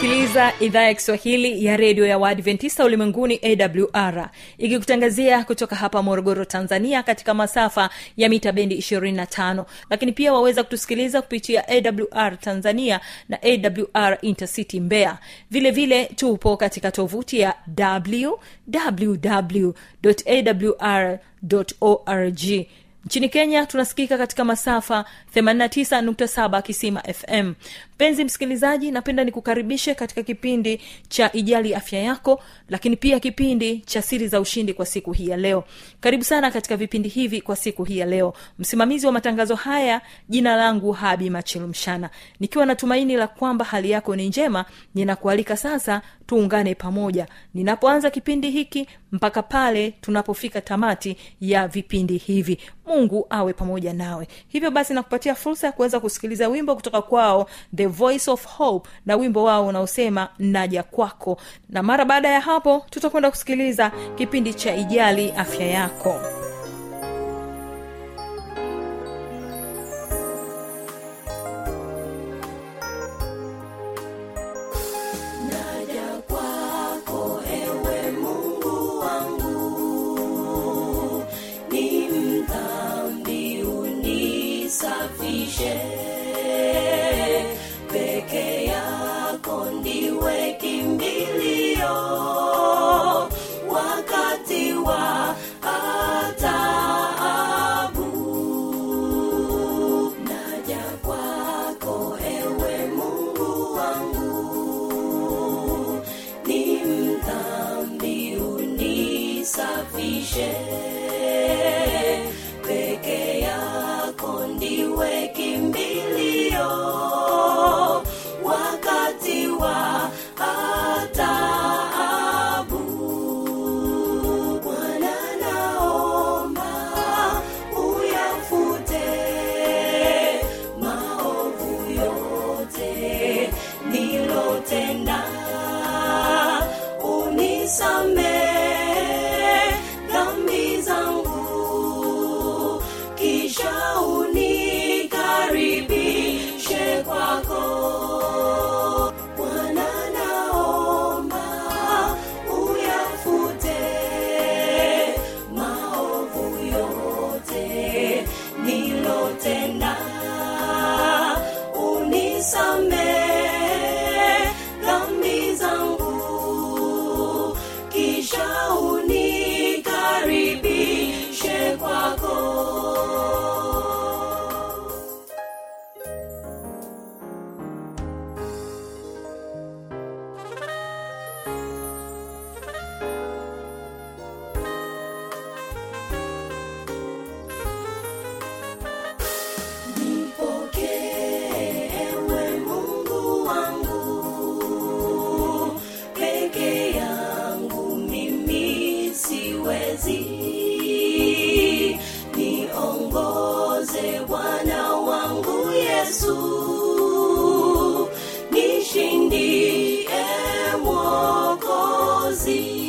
unasikiliza idhaa ya kiswahili ya redio ya waadventista ulimwenguni awr ikikutangazia kutoka hapa morogoro tanzania katika masafa ya mita bendi 25 lakini pia waweza kutusikiliza kupitia awr tanzania na awr intercity mbeya. Vile vile tupo katika tovuti ya www.awr.org nchini kenya tunasikika katika masafa 89.7 kisima fm mpenzi msikilizaji napenda nikukaribishe katika kipindi cha ijali afya yako lakini pia kipindi cha siri za ushindi kwa siku hii ya leo. Karibu sana katika vipindi hivi kwa siku hii ya leo. Msimamizi wa matangazo haya jina langu habi machilumshana nikiwa na tumaini la kwamba hali yako ni njema ninakualika sasa tuungane pamoja. Ninapoanza kipindi hiki mpaka pale tunapofika tamati ya vipindi hivi mungu awe pamoja nawe. Hivyo basi nakupatia fursa ya kuweza kusikiliza wimbo kutoka kwao the voice of hope na wimbo wao unaosema naja kwako. Na mara baada ya hapo tutakwenda kusikiliza kipindi cha ijali afya yako Mwokozi.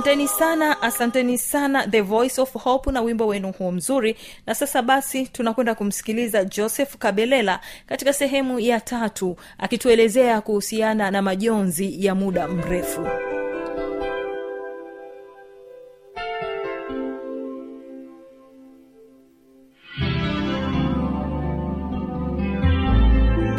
Asanteni sana asanteni sana the voice of hope na wimbo wenu huo mzuri. Na sasa basi tunakwenda kumsikiliza joseph kabelela katika sehemu ya tatu akituelezea kuhusiana na majonzi ya muda mrefu.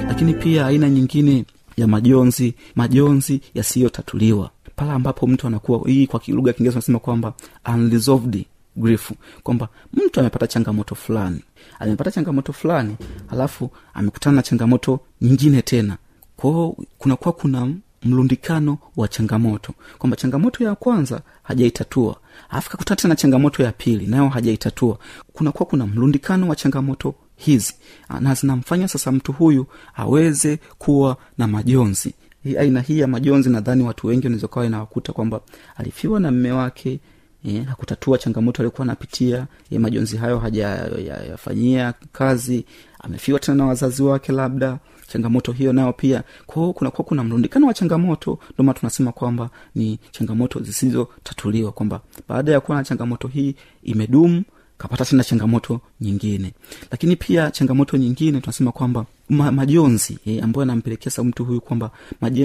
Lakini pia aina nyingine ya majonzi majonzi yasiyotatuliwa. Pale ambapo mtu anakuwa hii kwa lugha ya kiingereza unasema kwamba unresolved grief kwamba mtu amepata changamoto fulani. Amepata changamoto fulani alafu amekutana na changamoto nyingine tena. Kwao kunakuwa kuna mlundikano wa changamoto kwamba changamoto ya kwanza hajaitatua alafu kakutana tena changamoto ya pili nayo hajaitatua. Kunakuwa kuna mlundikano wa changamoto hizi. Na zinamfanya sasa mtu huyu aweze kuwa na majonzi. Hii aina hii ya majonzi nadhani watu wengi wanawezokawa inawakuta kwamba alifiwa na mme wake eh, hakutatua changamoto aliokuwa anapitia. Eh, majonzi hayo hajayafanyia ya, kazi amefiwa tena na wazazi wake labda changamoto hiyo nayo pia. Kwao kunakuwa kuna mrundikano wa changamoto ndomana tunasema kwamba ni changamoto zisizotatuliwa kwamba baada ya kuwa na changamoto hii imedumu kapata tena changamoto nyingine. Lakini pia changamoto nyingine tunasema kwamba ma, majonzi eh, ambayo anampelekea mtu huyu kwamba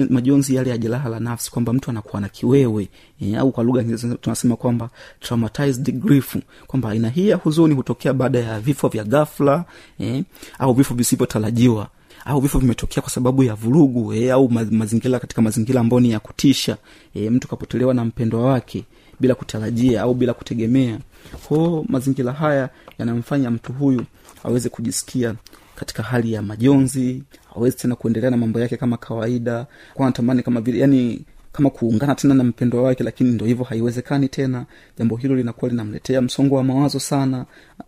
majonzi yale ya jeraha la nafsi kwamba mtu anakuwa na kiwewe eh, au kwa lugha tunasema kwamba traumatized grief kwamba aina hii ya huzuni hutokea baada ya vifo vya ghafla eh, au vifo visivyotarajiwa au vifo vimetokea kwa sababu ya vurugu e, au mazingira katika mazingira ambao ni ya kutisha e, mtu kapotelewa na mpendwa wake bila kutarajia au bila kutegemea. Kwao mazingira haya yanamfanya mtu huyu aweze kujisikia katika hali ya majonzi awezi tena kuendelea na mambo yake kama kawaida kwa anatamani kama vile yani kama kuungana tena na mpendwa wake lakini ndo hivyo haiwezekani tena. Jambo hilo linakuwa linamletea msongo wa mawazo sana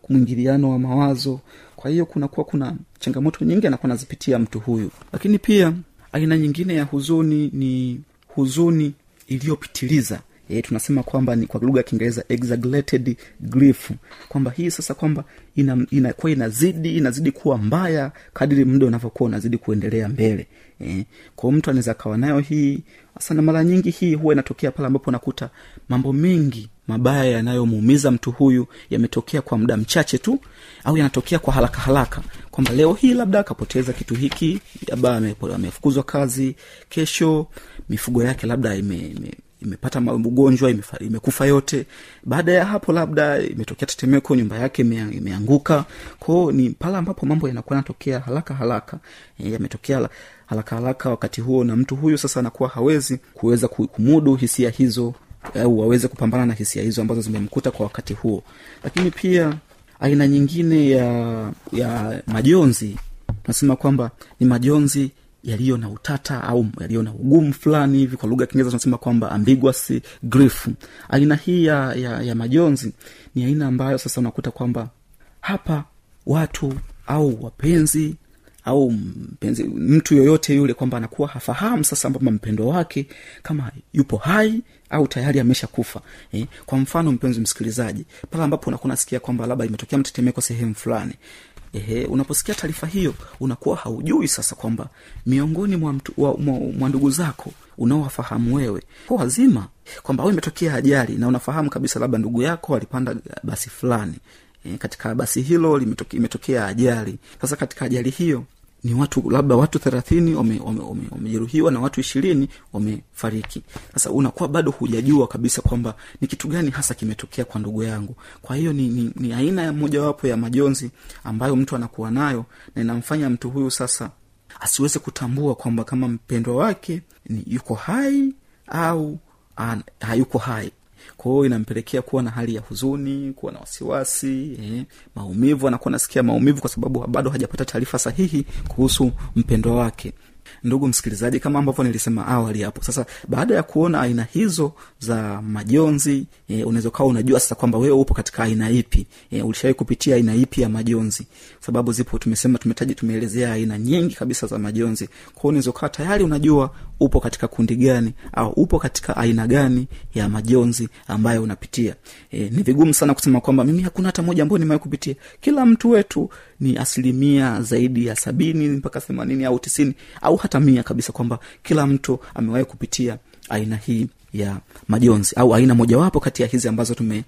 mwingiliano wa mawazo. Kwa hiyo kunakuwa kuna changamoto nyingi anakuwa anazipitia mtu huyu. Lakini pia aina nyingine ya huzuni ni huzuni iliyopitiliza e, tunasema kwamba ni kwa lugha ya kiingereza exaggerated grief. Kwamba hii sasa kwamba ina- inakuwa inazidi inazidi kuwa mbaya kadiri muda unavyokuwa unazidi kuendelea mbele. E, kwao mtu anaweza akawa nayo hii. Hasa na mara nyingi hii huwa inatokea pale ambapo unakuta mambo mengi mabaya yanayomuumiza mtu huyu yametokea kwa muda mchache tu au yanatokea kwa haraka haraka. Kwamba leo hii labda akapoteza kitu hiki labda amefukuzwa kazi kesho mifugo yake labda ime, ime imepata ugonjwa imekufa yote. Baada ya hapo labda imetokea tetemeko nyumba yake ime, imeanguka. Kwao ni pale ambapo mambo yanakuwa yanatokea haraka haraka e, yametokea haraka haraka wakati huo na mtu huyu sasa anakuwa hawezi kuweza ku- kumudu hisia hizo au waweze kupambana na hisia hizo ambazo zimemkuta kwa wakati huo. Lakini pia aina nyingine ya ya majonzi tunasema kwamba ni majonzi yaliyo na utata au yaliyo na ugumu fulani hivi. Kwa lugha ya kiingereza tunasema kwamba ambiguous grief. Aina hii ya, ya, ya majonzi ni aina ambayo sasa unakuta kwamba hapa watu au wapenzi au mpenzi mtu yoyote yule kwamba anakuwa hafahamu sasa kwamba mpendo wake kama yupo hai au tayari ameshakufa eh, kwa mfano mpenzi msikilizaji pale ambapo unakuwa nasikia kwamba labda imetokea mtetemeko sehemu fulani Ehe, unaposikia taarifa hiyo unakuwa haujui sasa kwamba miongoni mwa, ndugu zako unaowafahamu wewe ko wazima kwamba au imetokea ajali na unafahamu kabisa labda ndugu yako alipanda basi fulani. E, katika basi hilo imetokea ajali. Sasa katika ajali hiyo ni watu labda watu thelathini wamejeruhiwa wame, wame, wame na watu ishirini wamefariki. Sasa unakuwa bado hujajua kabisa kwamba ni kitu gani hasa kimetokea kwa ndugu yangu. Kwa hiyo ni, ni, ni aina ya mojawapo ya majonzi ambayo mtu anakuwa nayo na inamfanya mtu huyu sasa asiweze kutambua kwamba kama mpendwa wake ni yuko hai au an, hayuko hai kwa hiyo inampelekea kuwa na hali ya huzuni kuwa na wasiwasi eh, maumivu. Anakuwa nasikia maumivu kwa sababu bado hajapata taarifa sahihi kuhusu mpendwa wake ndugu msikilizaji kama ambavyo nilisema awali hapo sasa baada ya kuona aina hizo za majonzi e, unaweza ukawa unajua sasa kwamba wewe upo katika aina ipi. E, ulishawai kupitia aina ipi ya majonzi? Sababu zipo tumesema tumetaji tumeelezea aina nyingi kabisa za majonzi. Kwao unaweza ukawa tayari unajua upo katika kundi gani au upo katika aina gani ya majonzi ambayo unapitia. E, ni vigumu sana kusema kwamba mimi hakuna hata moja ambayo nimewahi kupitia. Kila mtu wetu ni asilimia zaidi ya sabini mpaka themanini au tisini au hata mia kabisa kwamba kila mtu amewahi kupitia aina hii ya majonzi au aina mojawapo kati ya hizi ambazo tume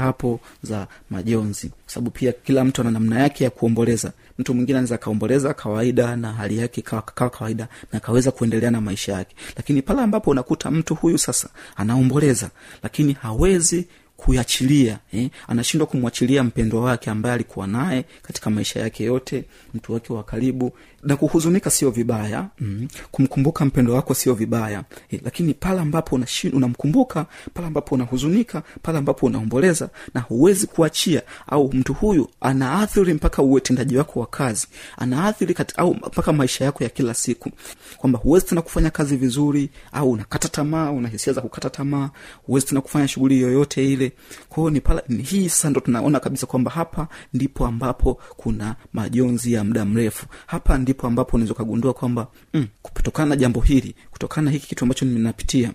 hapo za majonzi. Kwa sababu pia kila mtu ana namna yake ya kuomboleza. Mtu mwingine anaweza akaomboleza kawaida na hali yake kawa kawaida na akaweza kuendelea na maisha yake. Lakini pale ambapo unakuta mtu huyu sasa anaomboleza lakini hawezi kuachilia eh? anashindwa kumwachilia mpendwa wake ambaye alikuwa naye katika maisha yake yote mtu wake wa karibu na kuhuzunika sio vibaya mm. kumkumbuka mpendo wako sio vibaya. Eh, lakini pale ambapo unamkumbuka pale ambapo unahuzunika pale ambapo unaomboleza na huwezi kuachia au mtu huyu anaathiri mpaka utendaji wako wa kazi anaathiri au mpaka maisha yako ya kila siku. Kwamba huwezi tena kufanya kazi vizuri au unakata tamaa una hisia za kukata tamaa huwezi tena kufanya shughuli yoyote ile. Kwao ni pala ni hii sasa ndo tunaona kabisa kwamba hapa ndipo ambapo kuna majonzi ya muda mrefu. Hapa ndipo ambapo unaweza ukagundua kwamba mm, kutokana na jambo hili kutokana na hiki kitu ambacho ninapitia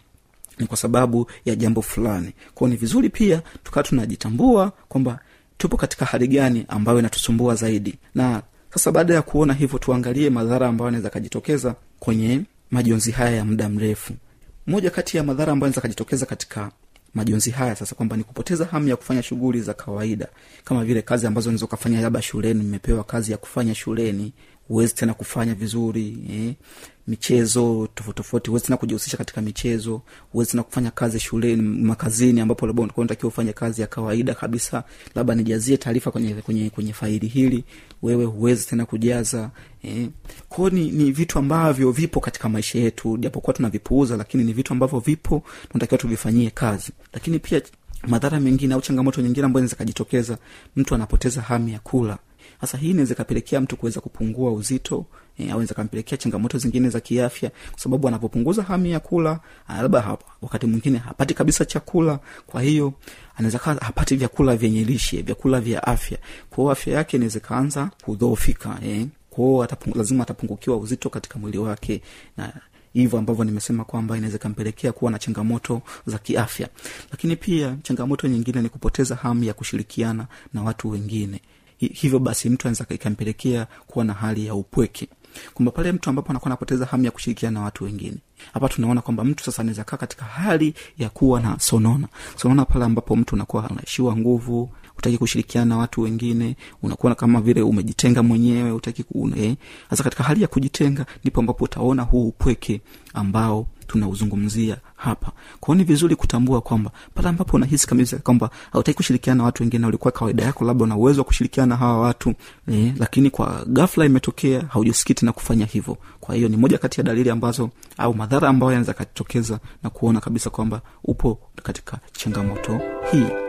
ni kwa sababu ya jambo fulani. Kwao ni vizuri pia tukawa tunajitambua kwamba tupo katika hali gani ambayo inatusumbua zaidi. Na sasa baada ya kuona hivyo tuangalie madhara ambayo anaweza akajitokeza kwenye majonzi haya ya muda mrefu. Moja kati ya madhara ambayo anaweza akajitokeza katika majonzi haya sasa kwamba ni kupoteza hamu ya kufanya shughuli za kawaida kama vile kazi ambazo unaweza ukafanya labda shuleni mmepewa kazi ya kufanya shuleni huwezi tena kufanya vizuri eh? michezo tofauti tofauti huwezi tena kujihusisha katika michezo huwezi tena kufanya kazi shuleni makazini ambapo labda ulikuwa unatakiwa ufanye kazi ya kawaida kabisa labda nijazie taarifa kwenye, kwenye, kwenye faili hili wewe huwezi tena kujaza eh. kwao ni, ni vitu ambavyo vipo katika maisha yetu japokuwa tunavipuuza lakini ni vitu ambavyo vipo tunatakiwa tuvifanyie kazi lakini pia madhara mengine au changamoto nyingine ambayo inaweza mtu anapoteza hamu ya kula sasa hii inaweza ikapelekea mtu kuweza kupungua uzito e, au kampelekea changamoto zingine za kiafya kwa sababu anapopunguza hamu ya kula ah, labda wakati mwingine hapati kabisa chakula. Kwa hiyo anaweza kaa hapati vyakula vyenye lishe vyakula vya afya. Kwao afya yake inaweza kaanza kudhoofika eh. kwao atapung, lazima atapungukiwa uzito katika mwili wake. Na hivyo ambavyo nimesema kwamba inaweza ikampelekea kuwa na changamoto za kiafya. Lakini pia changamoto nyingine ni kupoteza hamu ya kushirikiana na watu wengine hivyo basi mtu anaweza ikampelekea kuwa na hali ya upweke. Kwamba pale mtu ambapo anakuwa anapoteza hamu ya kushirikiana na watu wengine. Hapa tunaona kwamba mtu sasa anaweza kaa katika hali ya kuwa na sonona. Sonona pale ambapo mtu unakuwa anaishiwa nguvu utaki kushirikiana na watu wengine unakuwa kama vile umejitenga mwenyewe utaki sasa katika hali ya kujitenga ndipo ambapo utaona huu upweke ambao tunauzungumzia hapa. Kwao ni vizuri kutambua kwamba pale ambapo unahisi kabisa kwamba hautaki kushirikiana na watu wengine ulikuwa kawaida yako labda una uwezo wa kushirikiana na hawa watu eh, lakini kwa ghafla imetokea haujasikii tena kufanya hivyo. Kwa hiyo ni moja kati ya dalili ambazo au madhara ambayo yanaweza katokeza na kuona kabisa kwamba upo katika changamoto hii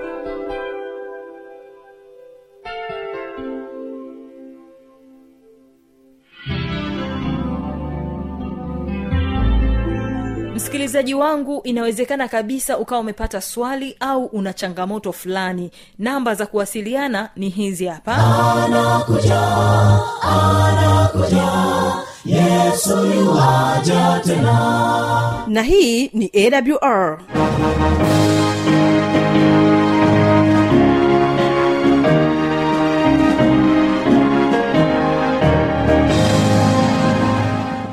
msikilizaji wangu inawezekana kabisa ukawa umepata swali au una changamoto fulani. Namba za kuwasiliana ni hizi hapa. Na hii ni awr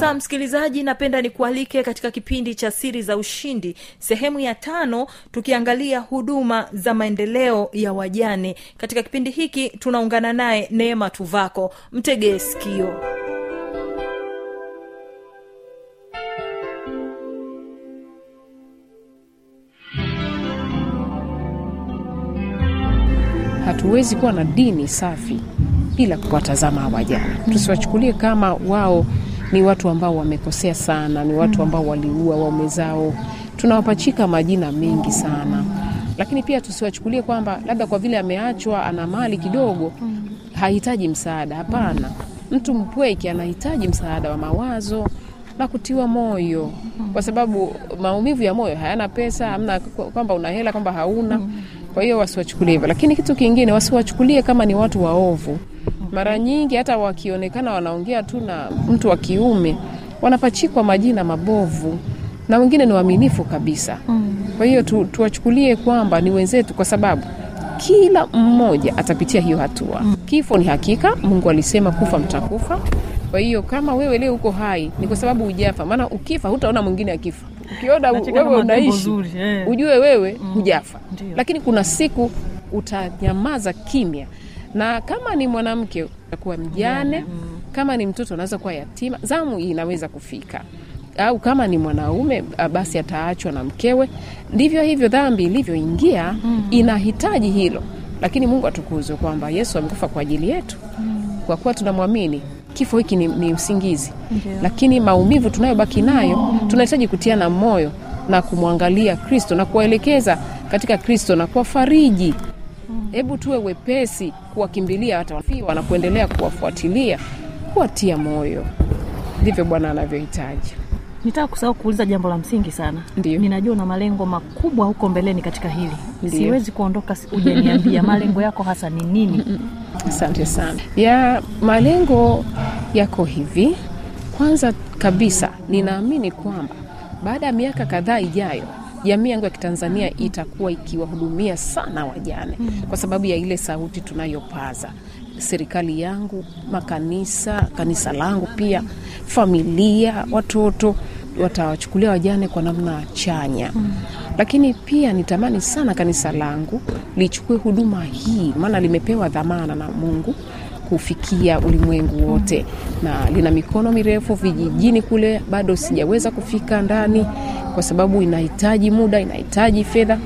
sasa msikilizaji napenda nikualike katika kipindi cha siri za ushindi sehemu ya tano tukiangalia huduma za maendeleo ya wajane. Katika kipindi hiki tunaungana naye neema tuvako mtegee sikio. Hatuwezi kuwa na dini safi bila kuwatazama wajana tusiwachukulie kama wao ni watu ambao wamekosea sana ni watu ambao waliua waume zao. Tunawapachika majina mengi sana. Lakini pia tusiwachukulie kwamba labda kwa vile ameachwa ana mali kidogo hahitaji msaada. Hapana. Mtu mpweke anahitaji msaada wa mawazo na kutiwa moyo. Kwa sababu maumivu ya moyo hayana pesa amna kwamba una hela kwamba hauna. Kwa hiyo wasiwachukulie hivyo. Lakini kitu kingine wasiwachukulie kama ni watu waovu mara nyingi hata wakionekana wanaongea tu na mtu wa kiume wanapachikwa majina mabovu na wengine ni waaminifu kabisa. Kwa hiyo tu, tuwachukulie kwamba ni wenzetu kwa sababu kila mmoja atapitia hiyo hatua. Kifo ni hakika mungu alisema kufa mtakufa. Kwa hiyo kama wewe leo uko hai ni kwa sababu hujafa maana ukifa hutaona mwingine akifa. Ukiona wewe unaishi eh. ujue wewe hujafa. Ndio. lakini kuna siku utanyamaza kimya na kama ni mwanamke kuwa mjane. Kama ni mtoto anaweza kuwa yatima. Zamu inaweza kufika. Au kama ni mwanaume basi ataachwa na mkewe. Ndivyo hivyo dhambi ilivyoingia inahitaji hilo. Lakini mungu atukuzwe kwamba yesu amekufa kwa ajili yetu. Kwa kuwa tunamwamini kifo hiki ni, ni usingizi lakini maumivu tunayobaki nayo tunahitaji kutiana moyo na kumwangalia kristo na kuwaelekeza katika kristo na kuwafariji. Hebu tuwe wepesi kuwakimbilia hata wafiwa na kuendelea kuwafuatilia kuwatia moyo. Ndivyo bwana anavyohitaji. Nitaka kusahau kuuliza jambo la msingi sana. Ndiyo. ninajua una malengo makubwa huko mbeleni katika hili. Ndiyo. siwezi kuondoka ujaniambia hujaniambia malengo yako hasa ni nini. Asante sana. Ya malengo yako hivi. Kwanza kabisa ninaamini kwamba baada ya miaka kadhaa ijayo jamii yangu ya kitanzania itakuwa ikiwahudumia sana wajane kwa sababu ya ile sauti tunayopaza. Serikali yangu makanisa kanisa langu pia familia watoto watawachukulia wajane kwa namna chanya. Lakini pia nitamani sana kanisa langu lichukue huduma hii maana limepewa dhamana na mungu kufikia ulimwengu wote. Na lina mikono mirefu vijijini kule bado sijaweza kufika ndani kwa sababu inahitaji muda inahitaji fedha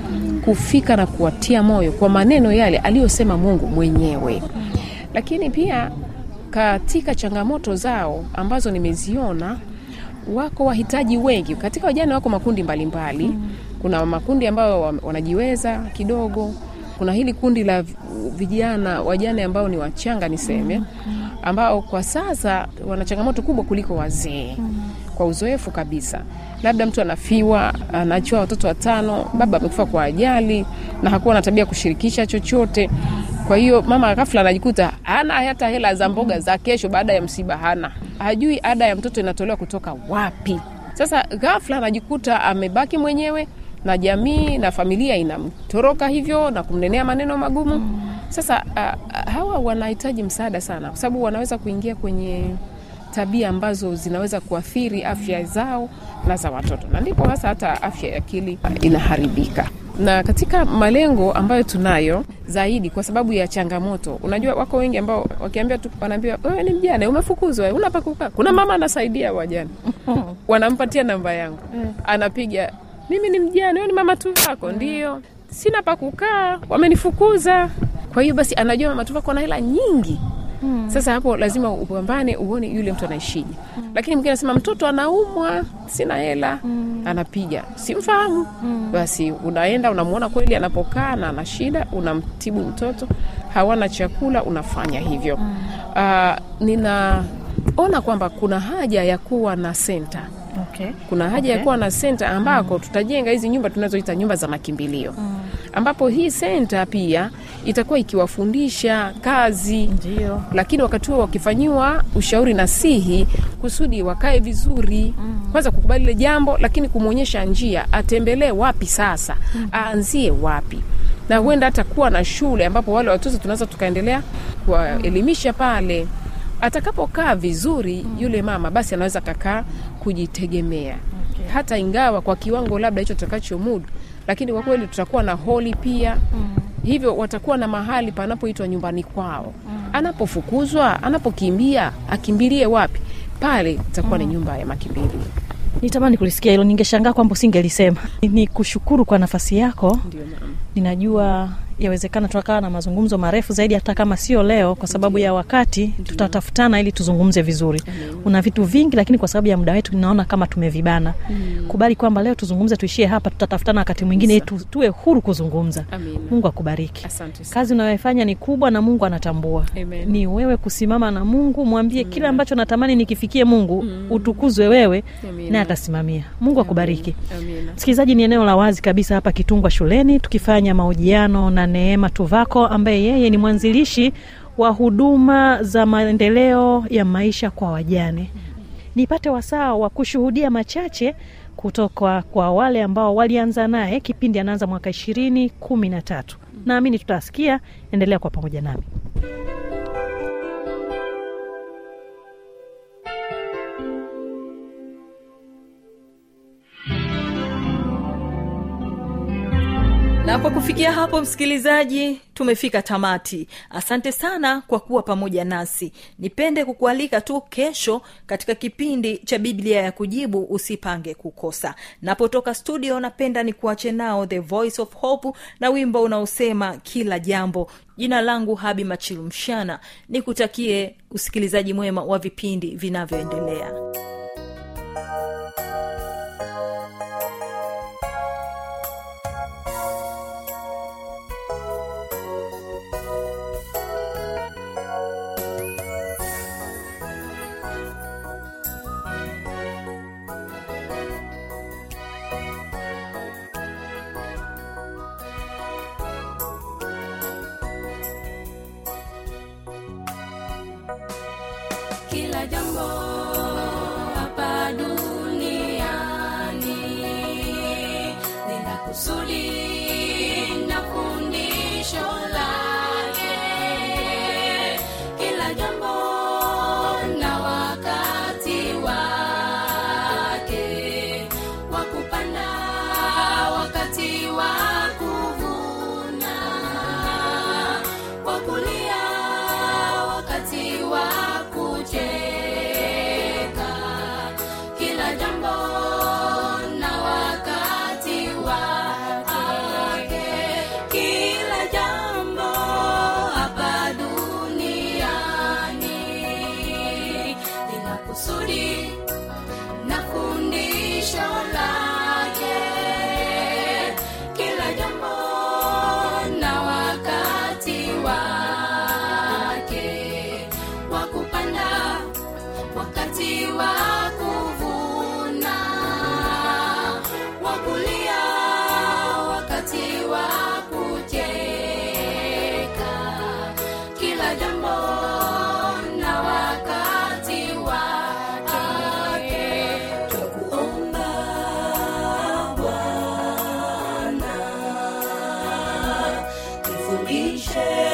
kufika na kuwatia moyo kwa maneno yale aliyosema mungu mwenyewe. Lakini pia katika changamoto zao ambazo nimeziona wako wahitaji wengi. Katika vijana, wako makundi mbalimbali. Mbali. kuna makundi ambayo wanajiweza kidogo kuna hili kundi la vijana wajane ambao ni wachanga niseme ambao kwa sasa wana changamoto kubwa kuliko wazee kwa uzoefu kabisa. Labda mtu anafiwa anachua watoto watano baba amekufa kwa ajali na hakuwa na tabia kushirikisha chochote. Kwa hiyo mama ghafla anajikuta hana hata hela za mboga za kesho baada ya msiba hana. Hajui ada ya mtoto inatolewa kutoka wapi. Sasa ghafla anajikuta amebaki mwenyewe na jamii na familia inamtoroka hivyo na kumnenea maneno magumu. Sasa uh, hawa wanahitaji msaada sana kwa sababu wanaweza kuingia kwenye tabia ambazo zinaweza kuathiri afya zao na za watoto. Na ndipo hasa hata afya ya akili inaharibika. Na katika malengo ambayo tunayo zaidi kwa sababu ya changamoto unajua wako wengi ambao wakiambia tu wanaambiwa wewe ni mjane umefukuzwa kukaa kuna mama anasaidia wajane. Wanampatia namba yangu. Anapiga mimi ni mjane wewe ni mama tu wako ndio. Sina pa kukaa wamenifukuza. Kwa hiyo basi anajua mama tu wako na hela nyingi. Sasa hapo lazima upambane uone yule mtu anaishije. Lakini mwingine anasema mtoto anaumwa sina hela. Anapiga simfahamu. Basi unaenda unamwona kweli anapokaa na ana shida unamtibu mtoto hawana chakula unafanya hivyo. Uh, ninaona kwamba kuna haja ya kuwa na senta okay. kuna haja Okay. ya kuwa na senta ambako tutajenga hizi nyumba tunazoita nyumba za makimbilio. Ambapo hii senta pia itakuwa ikiwafundisha kazi. Ndiyo. lakini wakati huo wakifanyiwa ushauri nasihi kusudi wakae vizuri. Kwanza kukubali ile jambo lakini kumwonyesha njia atembelee wapi sasa aanzie wapi. Na huenda hata kuwa na shule ambapo wale watoto tunaweza tukaendelea kuwaelimisha pale atakapokaa vizuri yule mama basi anaweza kakaa kujitegemea. Okay. hata ingawa kwa kiwango labda hicho tutakachomudu lakini kwa kweli tutakuwa na holi pia. Mm. hivyo watakuwa na mahali panapoitwa nyumbani kwao. Mm. anapofukuzwa anapokimbia akimbilie wapi? Pale itakuwa mm. ni nyumba ya makimbilio. Nitamani kulisikia hilo. Ningeshangaa kwamba usingelisema. Ni kushukuru kwa nafasi yako. Ndio ninajua yawezekana tukawa na mazungumzo marefu zaidi hata kama sio leo kwa sababu ya wakati tutatafutana ili tuzungumze vizuri. Una vitu vingi lakini kwa sababu ya muda wetu naona kama tumevibana. Kubali kwamba leo tuzungumze tuishie hapa tutatafutana wakati mwingine tu, tuwe huru kuzungumza. Mungu akubariki. Kazi unayoifanya ni kubwa na mungu anatambua. Amen. ni wewe kusimama na mungu mwambie kile ambacho natamani nikifikie mungu utukuzwe wewe naye atasimamia. Mungu akubariki. Msikilizaji ni eneo la wazi kabisa hapa kitungwa shuleni tukifanya mahojiano na neema tuvako ambaye yeye ni mwanzilishi wa huduma za maendeleo ya maisha kwa wajane. Nipate wasaa wa kushuhudia machache kutoka kwa wale ambao walianza naye kipindi anaanza mwaka ishirini kumi na tatu. Naamini tutasikia endelea kwa pamoja nami na kwa kufikia hapo msikilizaji tumefika tamati. Asante sana kwa kuwa pamoja nasi. Nipende kukualika tu kesho katika kipindi cha biblia ya kujibu usipange kukosa. Napotoka studio napenda ni kuache nao the voice of hope na wimbo unaosema kila jambo. Jina langu habi machilumshana. Nikutakie usikilizaji mwema wa vipindi vinavyoendelea for each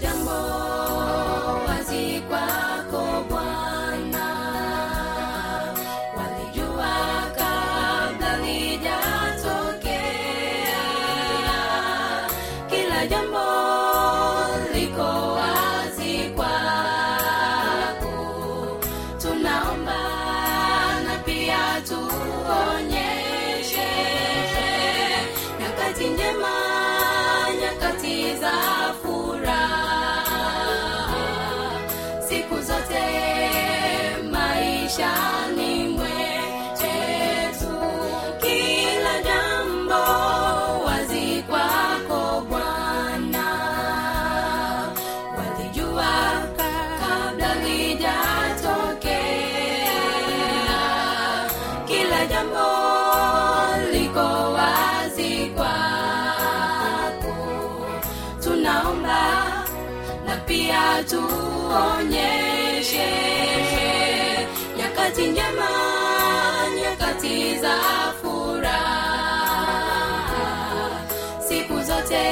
jambo siku zote maisha ni mwetu kila jambo wazi kwako bwana. Walijua kabla lijatokea kila jambo liko wazi kwako. Tunaomba na pia tu tuonyeshe. Nyakati njema nyakati za furaha. Siku zote